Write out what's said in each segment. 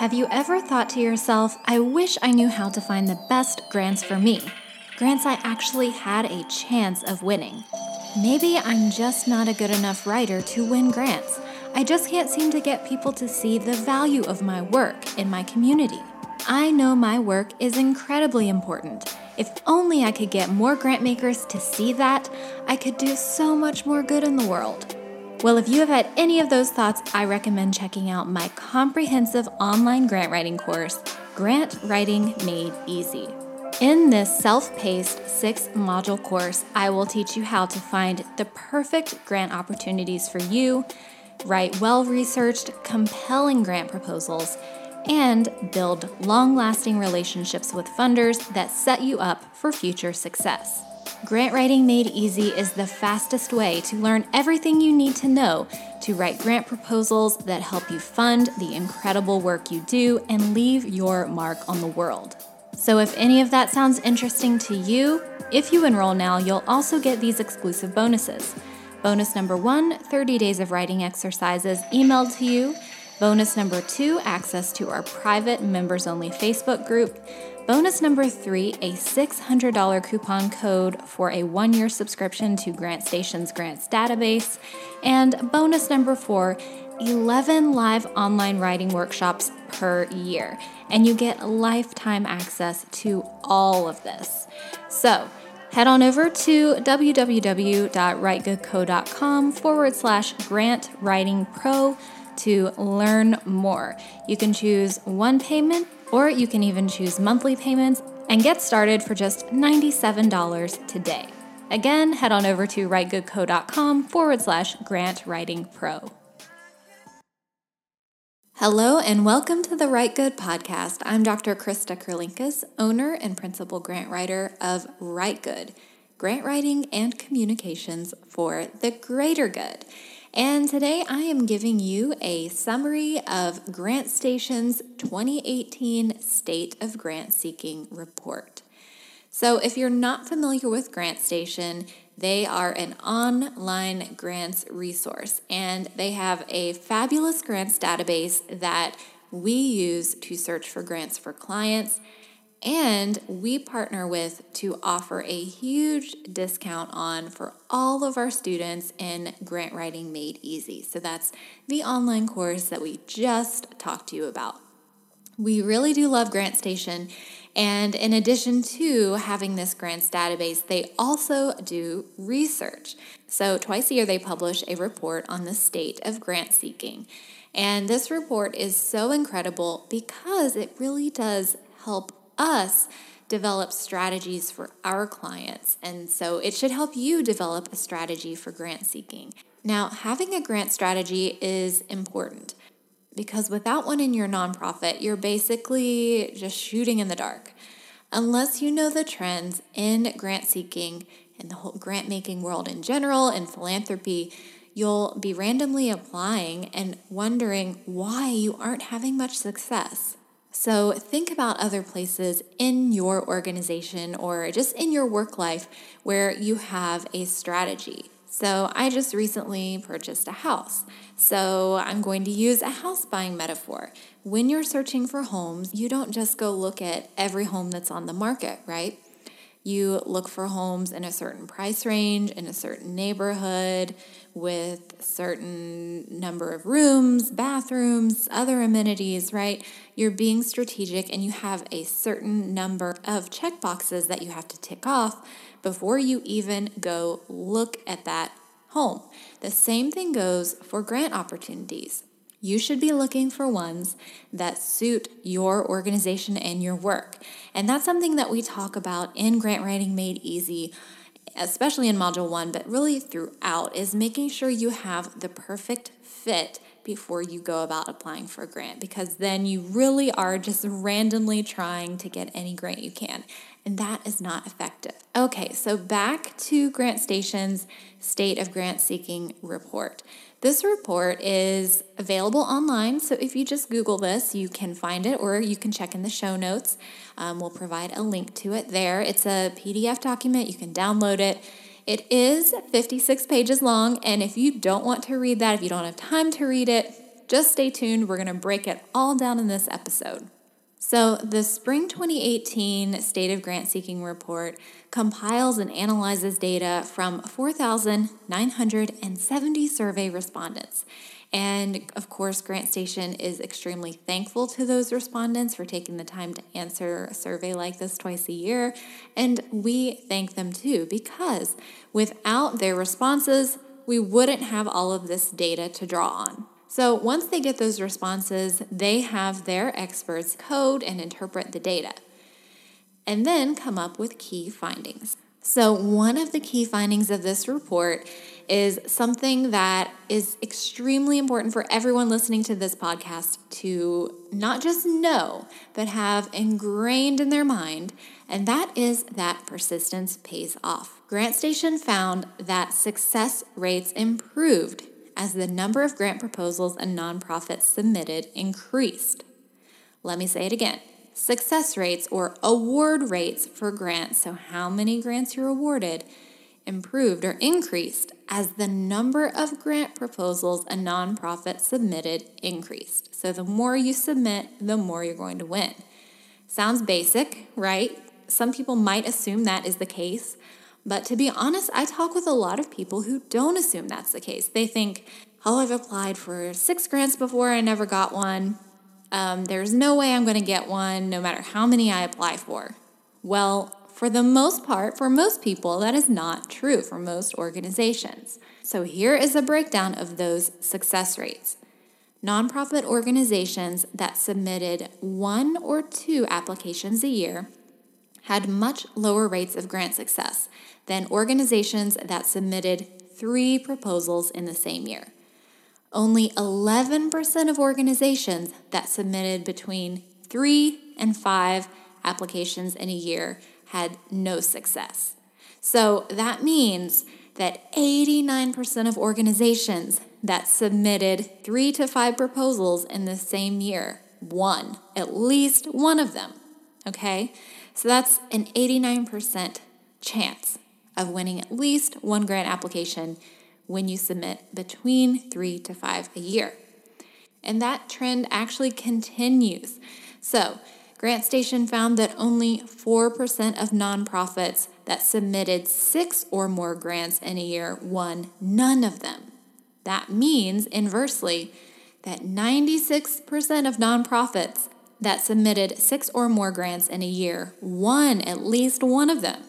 Have you ever thought to yourself, I wish I knew how to find the best grants for me? Grants I actually had a chance of winning. Maybe I'm just not a good enough writer to win grants. I just can't seem to get people to see the value of my work in my community. I know my work is incredibly important. If only I could get more grant makers to see that, I could do so much more good in the world. Well, if you have had any of those thoughts, I recommend checking out my comprehensive online grant writing course, Grant Writing Made Easy. In this self paced six module course, I will teach you how to find the perfect grant opportunities for you, write well researched, compelling grant proposals, and build long lasting relationships with funders that set you up for future success. Grant Writing Made Easy is the fastest way to learn everything you need to know to write grant proposals that help you fund the incredible work you do and leave your mark on the world. So, if any of that sounds interesting to you, if you enroll now, you'll also get these exclusive bonuses. Bonus number one 30 days of writing exercises emailed to you. Bonus number two access to our private members only Facebook group. Bonus number three a $600 coupon code for a one year subscription to GrantStation's grants database. And bonus number four 11 live online writing workshops per year. And you get lifetime access to all of this. So, head on over to www.writegoodco.com forward slash grant writing pro to learn more. You can choose one payment or you can even choose monthly payments and get started for just $97 today. Again, head on over to writegoodco.com forward slash grant writing pro. Hello and welcome to the Write Good podcast. I'm Dr. Krista Kurlinkus, owner and principal grant writer of Write Good, grant writing and communications for the greater good. And today I am giving you a summary of GrantStation's 2018 State of Grant Seeking Report. So, if you're not familiar with GrantStation, they are an online grants resource and they have a fabulous grants database that we use to search for grants for clients and we partner with to offer a huge discount on for all of our students in Grant Writing Made Easy. So that's the online course that we just talked to you about. We really do love GrantStation. And in addition to having this grants database, they also do research. So twice a year, they publish a report on the state of grant seeking. And this report is so incredible because it really does help us develop strategies for our clients. And so it should help you develop a strategy for grant seeking. Now, having a grant strategy is important because without one in your nonprofit, you're basically just shooting in the dark. Unless you know the trends in grant seeking and the whole grant making world in general and philanthropy, you'll be randomly applying and wondering why you aren't having much success. So think about other places in your organization or just in your work life where you have a strategy. So I just recently purchased a house. So I'm going to use a house buying metaphor. When you're searching for homes, you don't just go look at every home that's on the market, right? You look for homes in a certain price range, in a certain neighborhood, with certain number of rooms, bathrooms, other amenities, right? You're being strategic and you have a certain number of check boxes that you have to tick off before you even go look at that home. The same thing goes for grant opportunities. You should be looking for ones that suit your organization and your work. And that's something that we talk about in Grant Writing Made Easy, especially in Module 1, but really throughout, is making sure you have the perfect fit before you go about applying for a grant because then you really are just randomly trying to get any grant you can. And that is not effective. Okay, so back to GrantStation's State of Grant Seeking report. This report is available online, so if you just Google this, you can find it or you can check in the show notes. Um, we'll provide a link to it there. It's a PDF document, you can download it. It is 56 pages long, and if you don't want to read that, if you don't have time to read it, Just stay tuned. We're going to break it all down in this episode. So, the Spring 2018 State of Grant Seeking Report compiles and analyzes data from 4,970 survey respondents. And of course, GrantStation is extremely thankful to those respondents for taking the time to answer a survey like this twice a year. And we thank them too, because without their responses, we wouldn't have all of this data to draw on. So once they get those responses, they have their experts code and interpret the data and then come up with key findings. So, one of the key findings of this report is something that is extremely important for everyone listening to this podcast to not just know, but have ingrained in their mind, and that is that persistence pays off. GrantStation found that success rates improved as the number of grant proposals and nonprofits submitted increased. Let me say it again success rates or award rates for grants, so how many grants you're awarded, improved or increased as the number of grant proposals a nonprofit submitted increased. So the more you submit, the more you're going to win. Sounds basic, right? Some people might assume that is the case, but to be honest, I talk with a lot of people who don't assume that's the case. They think, oh, I've applied for six grants before, I never got one. Um, there's no way I'm going to get one no matter how many I apply for. Well, for the most part, for most people, that is not true for most organizations. So here is a breakdown of those success rates. Nonprofit organizations that submitted one or two applications a year had much lower rates of grant success than organizations that submitted three proposals in the same year. Only 11% of organizations that submitted between three and five applications in a year had no success. So that means that 89% of organizations that submitted three to five proposals in the same year won at least one of them. Okay? So that's an 89% chance of winning at least one grant application when you submit between three to five a year. And that trend actually continues. So, GrantStation found that only 4% of nonprofits that submitted six or more grants in a year won none of them. That means, inversely, that 96% of nonprofits that submitted six or more grants in a year won at least one of them.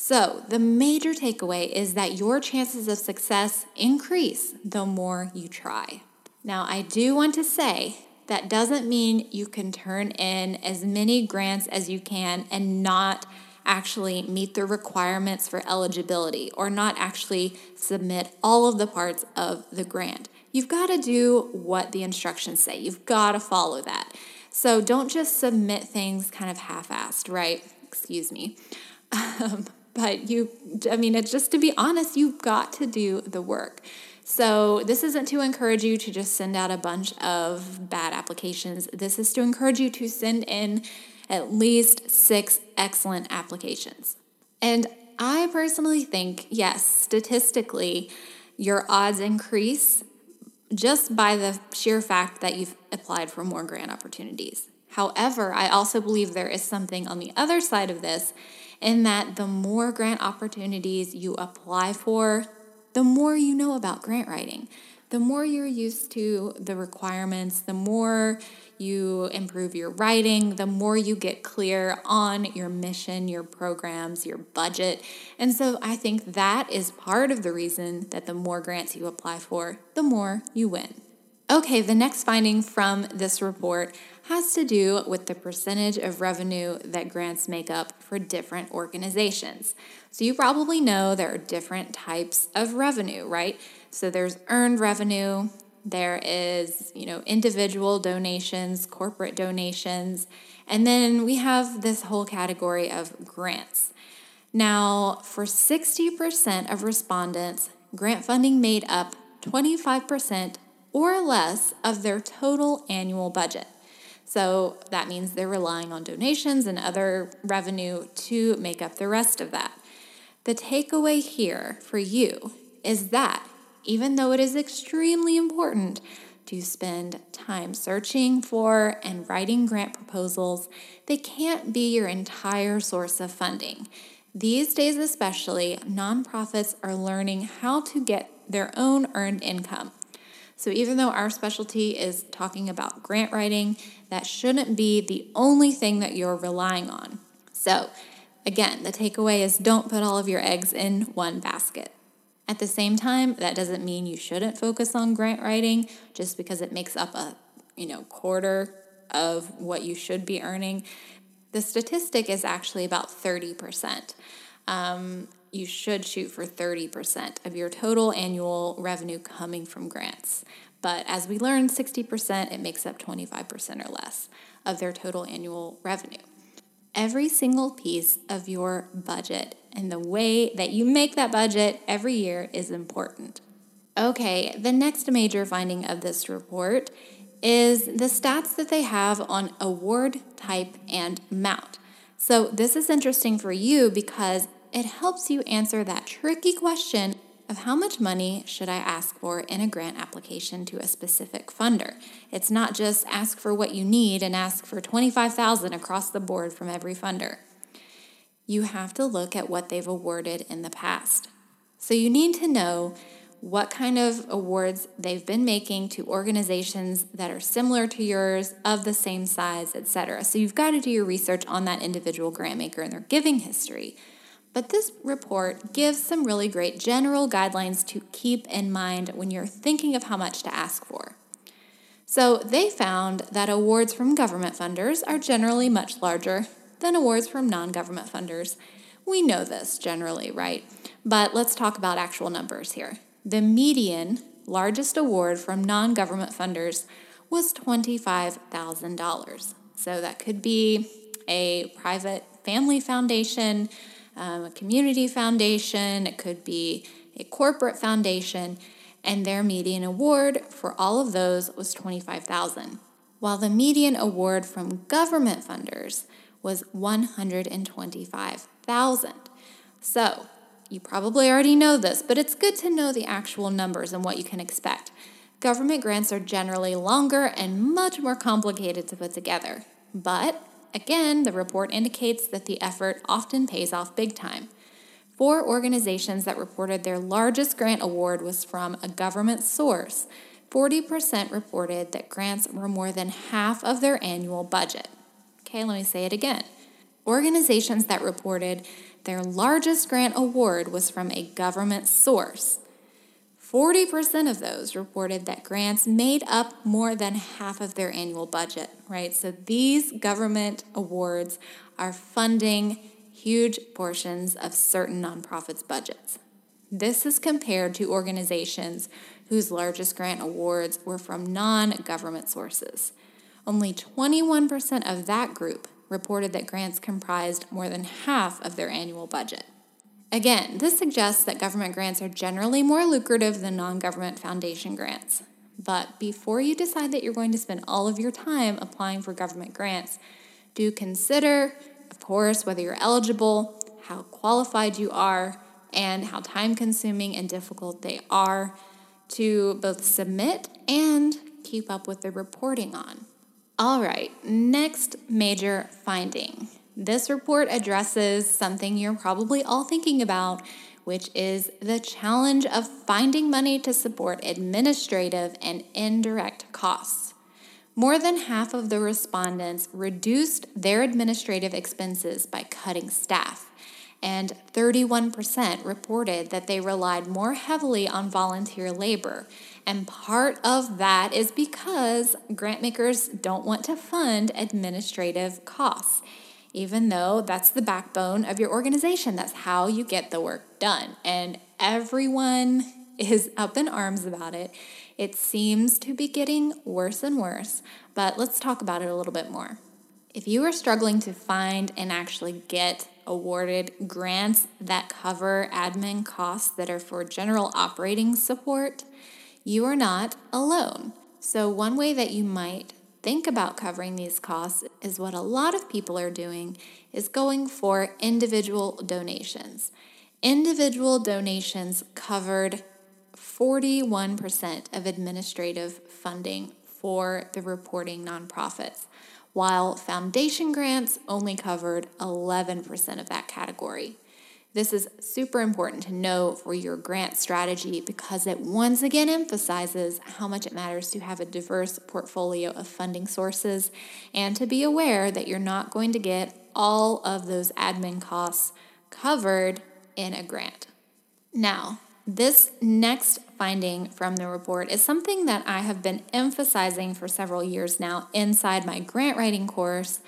So, the major takeaway is that your chances of success increase the more you try. Now, I do want to say that doesn't mean you can turn in as many grants as you can and not actually meet the requirements for eligibility or not actually submit all of the parts of the grant. You've got to do what the instructions say, you've got to follow that. So don't just submit things kind of half assed, right? Excuse me. Um, but you, I mean, it's just to be honest, you've got to do the work. So, this isn't to encourage you to just send out a bunch of bad applications. This is to encourage you to send in at least six excellent applications. And I personally think, yes, statistically, your odds increase just by the sheer fact that you've applied for more grant opportunities. However, I also believe there is something on the other side of this in that the more grant opportunities you apply for, the more you know about grant writing. The more you're used to the requirements, the more you improve your writing, the more you get clear on your mission, your programs, your budget. And so I think that is part of the reason that the more grants you apply for, the more you win. Okay, the next finding from this report has to do with the percentage of revenue that grants make up for different organizations. So you probably know there are different types of revenue, right? So there's earned revenue, there is, you know, individual donations, corporate donations, and then we have this whole category of grants. Now, for 60% of respondents, grant funding made up 25% or less of their total annual budget. So that means they're relying on donations and other revenue to make up the rest of that. The takeaway here for you is that even though it is extremely important to spend time searching for and writing grant proposals, they can't be your entire source of funding. These days, especially, nonprofits are learning how to get their own earned income. So, even though our specialty is talking about grant writing, that shouldn't be the only thing that you're relying on. So, again, the takeaway is don't put all of your eggs in one basket. At the same time, that doesn't mean you shouldn't focus on grant writing just because it makes up a, you know, quarter of what you should be earning. The statistic is actually about 30%. Um, you should shoot for 30% of your total annual revenue coming from grants. But as we learned, 60% it makes up 25% or less of their total annual revenue every single piece of your budget and the way that you make that budget every year is important. Okay, the next major finding of this report is the stats that they have on award type and amount. So, this is interesting for you because it helps you answer that tricky question of how much money should I ask for in a grant application to a specific funder. It's not just ask for what you need and ask for 25,000 across the board from every funder. You have to look at what they've awarded in the past. So you need to know what kind of awards they've been making to organizations that are similar to yours, of the same size, etc. So you've got to do your research on that individual grant maker and their giving history but this report gives some really great general guidelines to keep in mind when you're thinking of how much to ask for. So, they found that awards from government funders are generally much larger than awards from non government funders. We know this generally, right? But let's talk about actual numbers here. The median largest award from non government funders was $25,000. So, that could be a private family foundation um, a community foundation, it could be a corporate foundation, and their median award for all of those was 25,000, while the median award from government funders was 125,000. So, you probably already know this, but it's good to know the actual numbers and what you can expect. Government grants are generally longer and much more complicated to put together, but Again, the report indicates that the effort often pays off big time. Four organizations that reported their largest grant award was from a government source. 40% reported that grants were more than half of their annual budget. Okay, let me say it again. Organizations that reported their largest grant award was from a government source. 40% of those reported that grants made up more than half of their annual budget, right? So these government awards are funding huge portions of certain nonprofits' budgets. This is compared to organizations whose largest grant awards were from non government sources. Only 21% of that group reported that grants comprised more than half of their annual budget. Again, this suggests that government grants are generally more lucrative than non government foundation grants. But before you decide that you're going to spend all of your time applying for government grants, do consider, of course, whether you're eligible, how qualified you are, and how time consuming and difficult they are to both submit and keep up with the reporting on. All right, next major finding this report addresses something you're probably all thinking about, which is the challenge of finding money to support administrative and indirect costs. More than half of the respondents reduced their administrative expenses by cutting staff, and 31% reported that they relied more heavily on volunteer labor. And part of that is because grantmakers don't want to fund administrative costs even though that's the backbone of your organization. That's how you get the work done. And everyone is up in arms about it. It seems to be getting worse and worse, but let's talk about it a little bit more. If you are struggling to find and actually get awarded grants that cover admin costs that are for general operating support, you are not alone. So, one way that you might think about covering these costs is what a lot of people are doing is going for individual donations. Individual donations covered 41% of administrative funding for the reporting nonprofits, while foundation grants only covered 11% of that category. This is super important to know for your grant strategy because it once again emphasizes how much it matters to have a diverse portfolio of funding sources and to be aware that you're not going to get all of those admin costs covered in a grant. Now, this next finding from the report is something that I have been emphasizing for several years now inside my grant writing course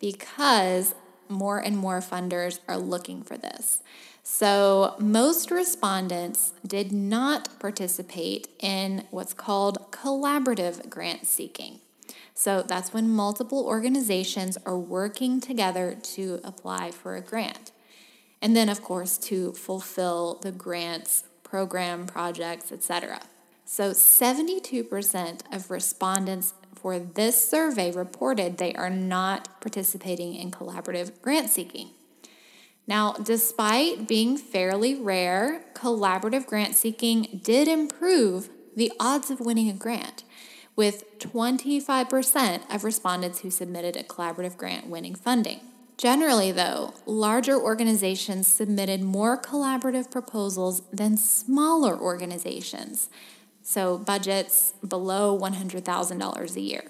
because more and more funders are looking for this. So, most respondents did not participate in what's called collaborative grant seeking. So, that's when multiple organizations are working together to apply for a grant. And then, of course, to fulfill the grant's program, projects, etc. So, 72% of respondents for this survey reported they are not participating in collaborative grant seeking. Now, despite being fairly rare, collaborative grant seeking did improve the odds of winning a grant, with 25% of respondents who submitted a collaborative grant winning funding. Generally, though, larger organizations submitted more collaborative proposals than smaller organizations, so budgets below $100,000 a year.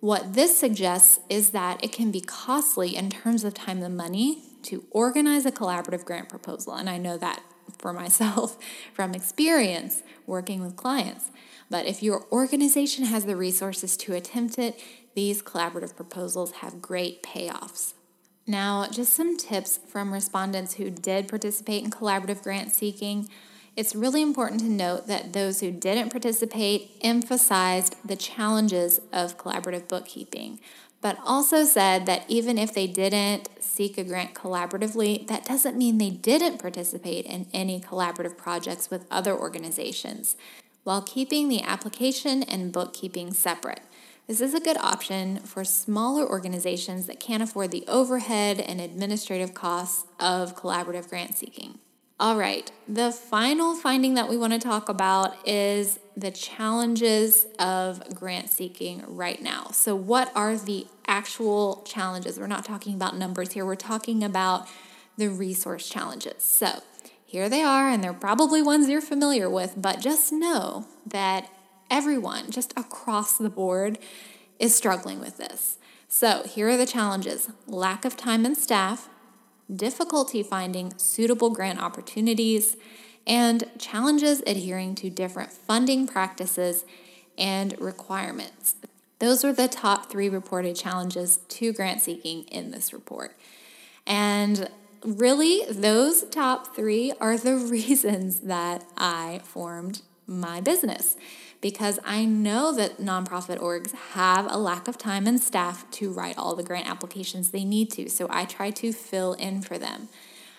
What this suggests is that it can be costly in terms of time and money to organize a collaborative grant proposal. And I know that for myself from experience working with clients. But if your organization has the resources to attempt it, these collaborative proposals have great payoffs. Now, just some tips from respondents who did participate in collaborative grant seeking it's really important to note that those who didn't participate emphasized the challenges of collaborative bookkeeping, but also said that even if they didn't seek a grant collaboratively, that doesn't mean they didn't participate in any collaborative projects with other organizations, while keeping the application and bookkeeping separate. This is a good option for smaller organizations that can't afford the overhead and administrative costs of collaborative grant seeking. All right, the final finding that we want to talk about is the challenges of grant seeking right now. So, what are the actual challenges? We're not talking about numbers here, we're talking about the resource challenges. So, here they are, and they're probably ones you're familiar with, but just know that everyone, just across the board, is struggling with this. So, here are the challenges lack of time and staff, difficulty finding suitable grant opportunities, and challenges adhering to different funding practices and requirements. Those are the top three reported challenges to grant seeking in this report. And really, those top three are the reasons that I formed my business because I know that nonprofit orgs have a lack of time and staff to write all the grant applications they need to. So I try to fill in for them.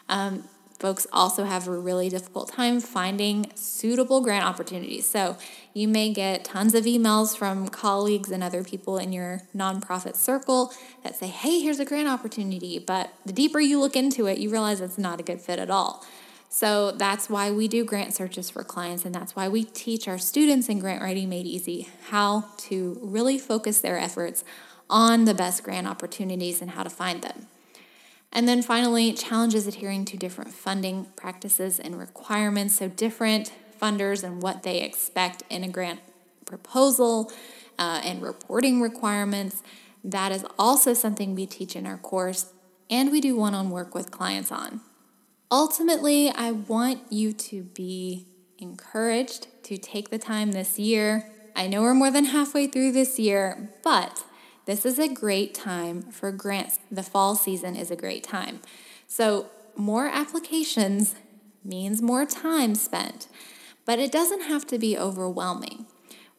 Um, folks also have a really difficult time finding suitable grant opportunities. So you may get tons of emails from colleagues and other people in your nonprofit circle that say, hey, here's a grant opportunity. But the deeper you look into it, you realize it's not a good fit at all. So that's why we do grant searches for clients, and that's why we teach our students in Grant Writing Made Easy how to really focus their efforts on the best grant opportunities and how to find them. And then finally, challenges adhering to different funding practices and requirements. So, different funders and what they expect in a grant proposal uh, and reporting requirements. That is also something we teach in our course, and we do one on work with clients on. Ultimately, I want you to be encouraged to take the time this year. I know we're more than halfway through this year, but this is a great time for grants. The fall season is a great time. So, more applications means more time spent, but it doesn't have to be overwhelming.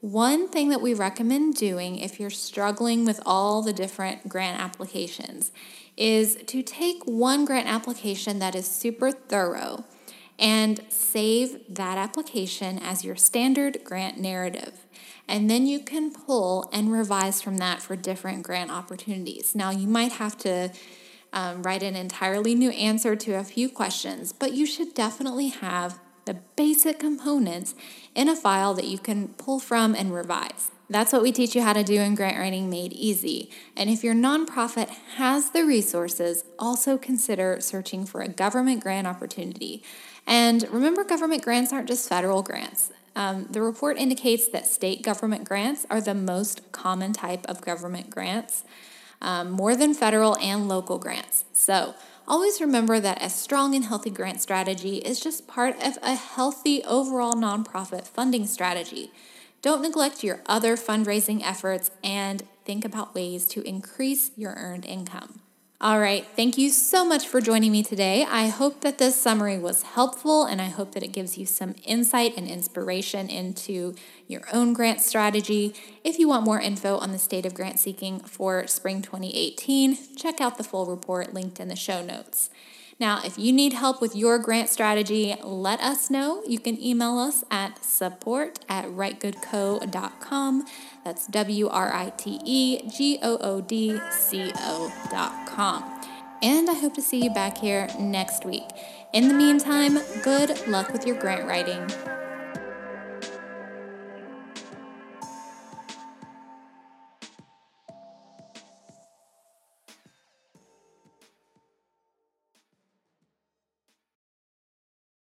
One thing that we recommend doing if you're struggling with all the different grant applications is to take one grant application that is super thorough and save that application as your standard grant narrative. And then you can pull and revise from that for different grant opportunities. Now, you might have to um, write an entirely new answer to a few questions, but you should definitely have the basic components in a file that you can pull from and revise. That's what we teach you how to do in Grant Writing Made Easy. And if your nonprofit has the resources, also consider searching for a government grant opportunity. And remember, government grants aren't just federal grants. Um, the report indicates that state government grants are the most common type of government grants, um, more than federal and local grants. So, always remember that a strong and healthy grant strategy is just part of a healthy overall nonprofit funding strategy. Don't neglect your other fundraising efforts and think about ways to increase your earned income. All right, thank you so much for joining me today. I hope that this summary was helpful and I hope that it gives you some insight and inspiration into your own grant strategy. If you want more info on the state of grant seeking for spring 2018, check out the full report linked in the show notes. Now, if you need help with your grant strategy, let us know. You can email us at support at writegoodco.com. That's W R I T E G O O D C O.com. And I hope to see you back here next week. In the meantime, good luck with your grant writing.